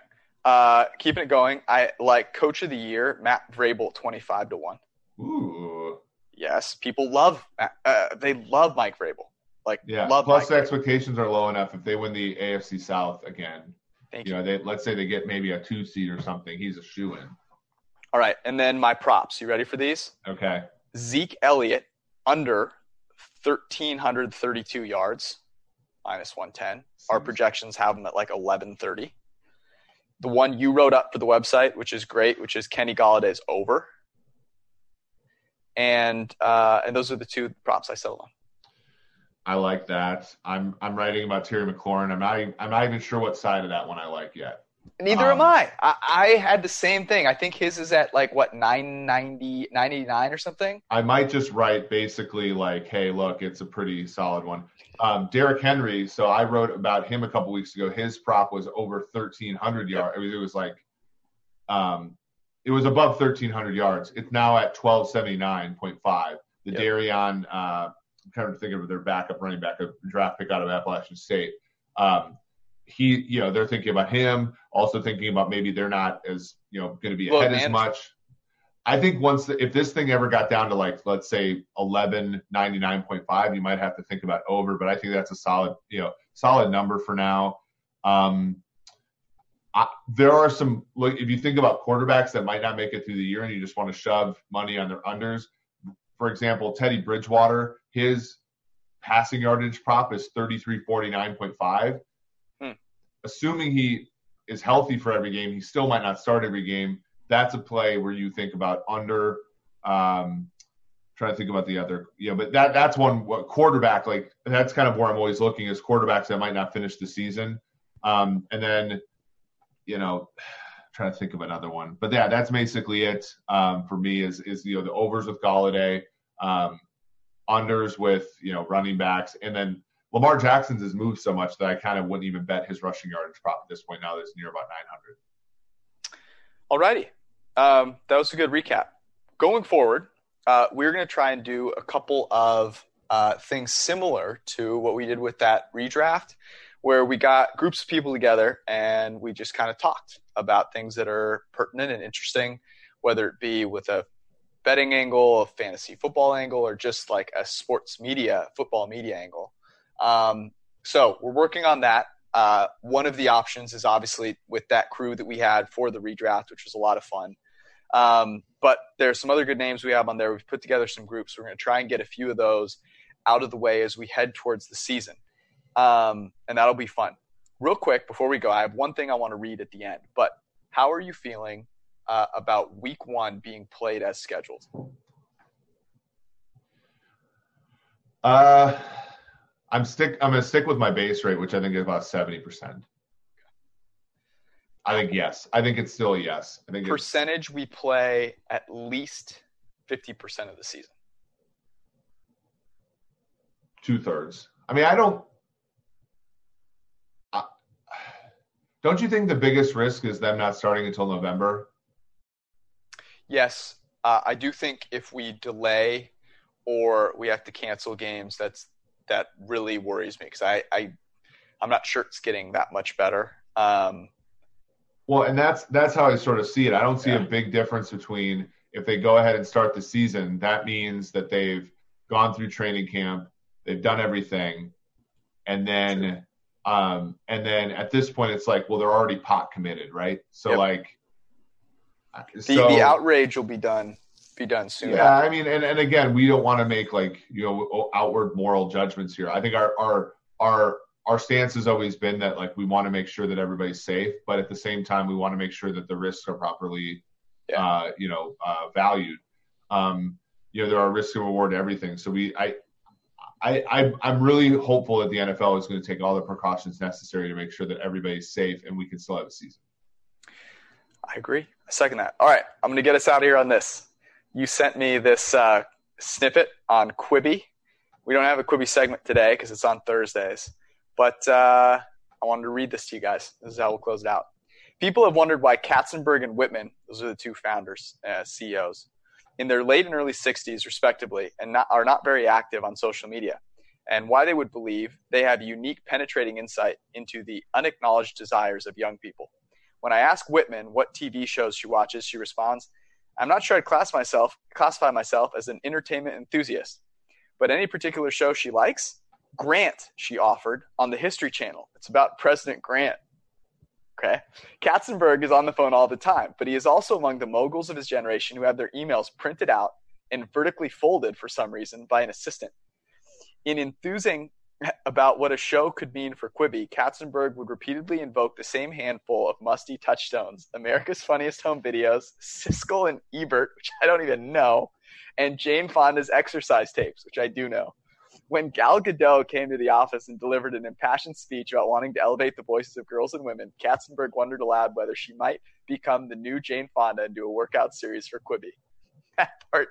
Uh, keeping it going, I like Coach of the Year, Matt Vrabel, 25 to 1. Ooh. Yes, people love, uh, they love Mike Vrabel. Like, Yeah. love Plus, Mike the Vrabel. expectations are low enough. If they win the AFC South again, Thank you you. know, they let's say they get maybe a two seed or something. He's a shoe in. All right. And then my props. You ready for these? Okay. Zeke Elliott under 1,332 yards, minus 110. Our projections have him at like 1130. The one you wrote up for the website, which is great, which is Kenny Golladay's over. And uh, and those are the two props I settled on. I like that. I'm I'm writing about Terry McLaurin. I'm not even, I'm not even sure what side of that one I like yet. Neither Um, am I. I. I had the same thing. I think his is at like what 990, 989 or something. I might just write basically like, hey, look, it's a pretty solid one. Um, Derrick Henry. So I wrote about him a couple weeks ago. His prop was over 1,300 yards. It was, it was like, um, it was above 1,300 yards. It's now at 1,279.5. The Yep. Darion, uh, I'm kind of thinking of their backup running back, a draft pick out of Appalachian State. Um, he, you know, they're thinking about him, also thinking about maybe they're not as, you know, going to be ahead well, as much. I think once the, if this thing ever got down to like let's say eleven ninety nine point five, you might have to think about over but I think that's a solid you know solid number for now um, I, there are some look if you think about quarterbacks that might not make it through the year and you just want to shove money on their unders for example Teddy Bridgewater his passing yardage prop is 3349.5 Assuming he is healthy for every game, he still might not start every game that's a play where you think about under. Um, trying to think about the other, yeah, but that that's one quarterback. Like that's kind of where I'm always looking is quarterbacks that might not finish the season, um, and then you know, trying to think of another one. But yeah, that's basically it um, for me. Is is you know the overs with Golladay, um, unders with you know running backs, and then Lamar Jackson's has moved so much that I kind of wouldn't even bet his rushing yardage prop at this point. Now that it's near about 900. Alrighty. Um, that was a good recap. Going forward, uh, we're going to try and do a couple of uh, things similar to what we did with that redraft, where we got groups of people together and we just kind of talked about things that are pertinent and interesting, whether it be with a betting angle, a fantasy football angle, or just like a sports media, football media angle. Um, so we're working on that. Uh, one of the options is obviously with that crew that we had for the redraft, which was a lot of fun. Um, but there's some other good names we have on there. We've put together some groups. We're going to try and get a few of those out of the way as we head towards the season. Um, and that'll be fun. Real quick, before we go, I have one thing I want to read at the end. But how are you feeling uh, about week one being played as scheduled? Uh, I'm stick. I'm gonna stick with my base rate, which I think is about seventy percent. I think yes. I think it's still a yes. I think Percentage we play at least 50% of the season. two thirds. I mean, I don't. I, don't you think the biggest risk is them not starting until November? Yes, uh, I do think if we delay or we have to cancel games, that's that really worries me because I, I I'm not sure it's getting that much better. Um, Well, and that's that's how I sort of see it. I don't see Yeah. a big difference between if they go ahead and start the season. That means that they've gone through training camp, they've done everything, and then um, and then at this point, it's like, well, they're already pot committed, right? So Yep. like, the so, the outrage will be done be done soon. Yeah, I mean, and, and again, we don't want to make like you know outward moral judgments here. I think our our our our stance has always been that like we want to make sure that everybody's safe, but at the same time, we want to make sure that the risks are properly, Yeah. uh, you know, uh, valued. Um, you know, there are risks and reward to everything. So we, I, I, I, I'm really hopeful that the NFL is going to take all the precautions necessary to make sure that everybody's safe and we can still have a season. I agree. I second that. All right, I'm going to get us out of here on this. You sent me this uh, snippet on Quibi. We don't have a Quibi segment today because it's on Thursdays, but uh, I wanted to read this to you guys. This is how we'll close it out. People have wondered why Katzenberg and Whitman, those are the two founders, uh, CEOs, in their late and early 60s, respectively, and not, are not very active on social media, and why they would believe they have unique penetrating insight into the unacknowledged desires of young people. When I ask Whitman what TV shows she watches, she responds, I'm not sure I'd class myself, classify myself as an entertainment enthusiast, but any particular show she likes, Grant, she offered on the History Channel. It's about President Grant. Okay. Katzenberg is on the phone all the time, but he is also among the moguls of his generation who have their emails printed out and vertically folded for some reason by an assistant. In enthusing about what a show could mean for Quibi, Katzenberg would repeatedly invoke the same handful of musty touchstones America's Funniest Home Videos, Siskel and Ebert, which I don't even know, and Jane Fonda's exercise tapes, which I do know when Gal Gadot came to the office and delivered an impassioned speech about wanting to elevate the voices of girls and women, Katzenberg wondered aloud whether she might become the new Jane Fonda and do a workout series for Quibi. That part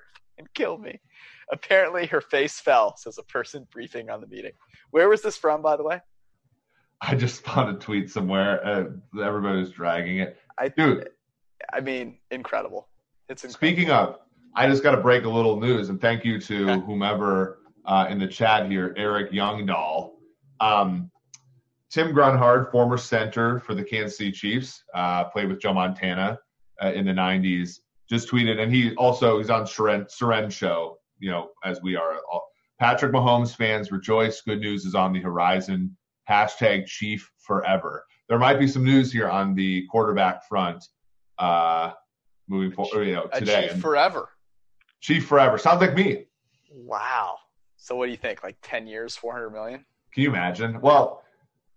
killed me. Apparently, her face fell, says a person briefing on the meeting. Where was this from, by the way? I just found a tweet somewhere. Uh, everybody was dragging it. I, Dude, I mean, incredible. It's incredible. Speaking of, I just got to break a little news, and thank you to okay. whomever uh, in the chat here, Eric Youngdahl. Um, Tim Grunhard, former center for the Kansas City Chiefs, uh, played with Joe Montana uh, in the 90s, just tweeted, and he also he's on Seren, Seren show, you know, as we are. Patrick Mahomes fans rejoice. Good news is on the horizon. Hashtag Chief forever. There might be some news here on the quarterback front uh, moving forward. You know, today. Chief forever. Chief forever. Sounds like me. Wow. So what do you think? Like ten years, four hundred million? Can you imagine? Well,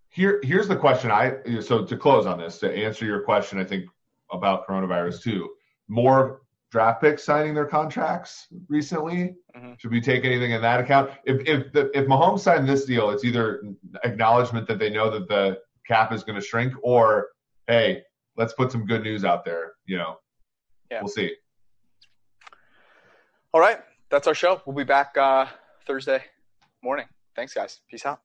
here here's the question. I so to close on this to answer your question, I think about coronavirus too. More draft picks signing their contracts recently. Mm-hmm. Should we take anything in that account? If if the, if Mahomes signed this deal, it's either acknowledgement that they know that the cap is going to shrink, or hey, let's put some good news out there. You know, yeah. we'll see. All right, that's our show. We'll be back uh, Thursday morning. Thanks, guys. Peace out.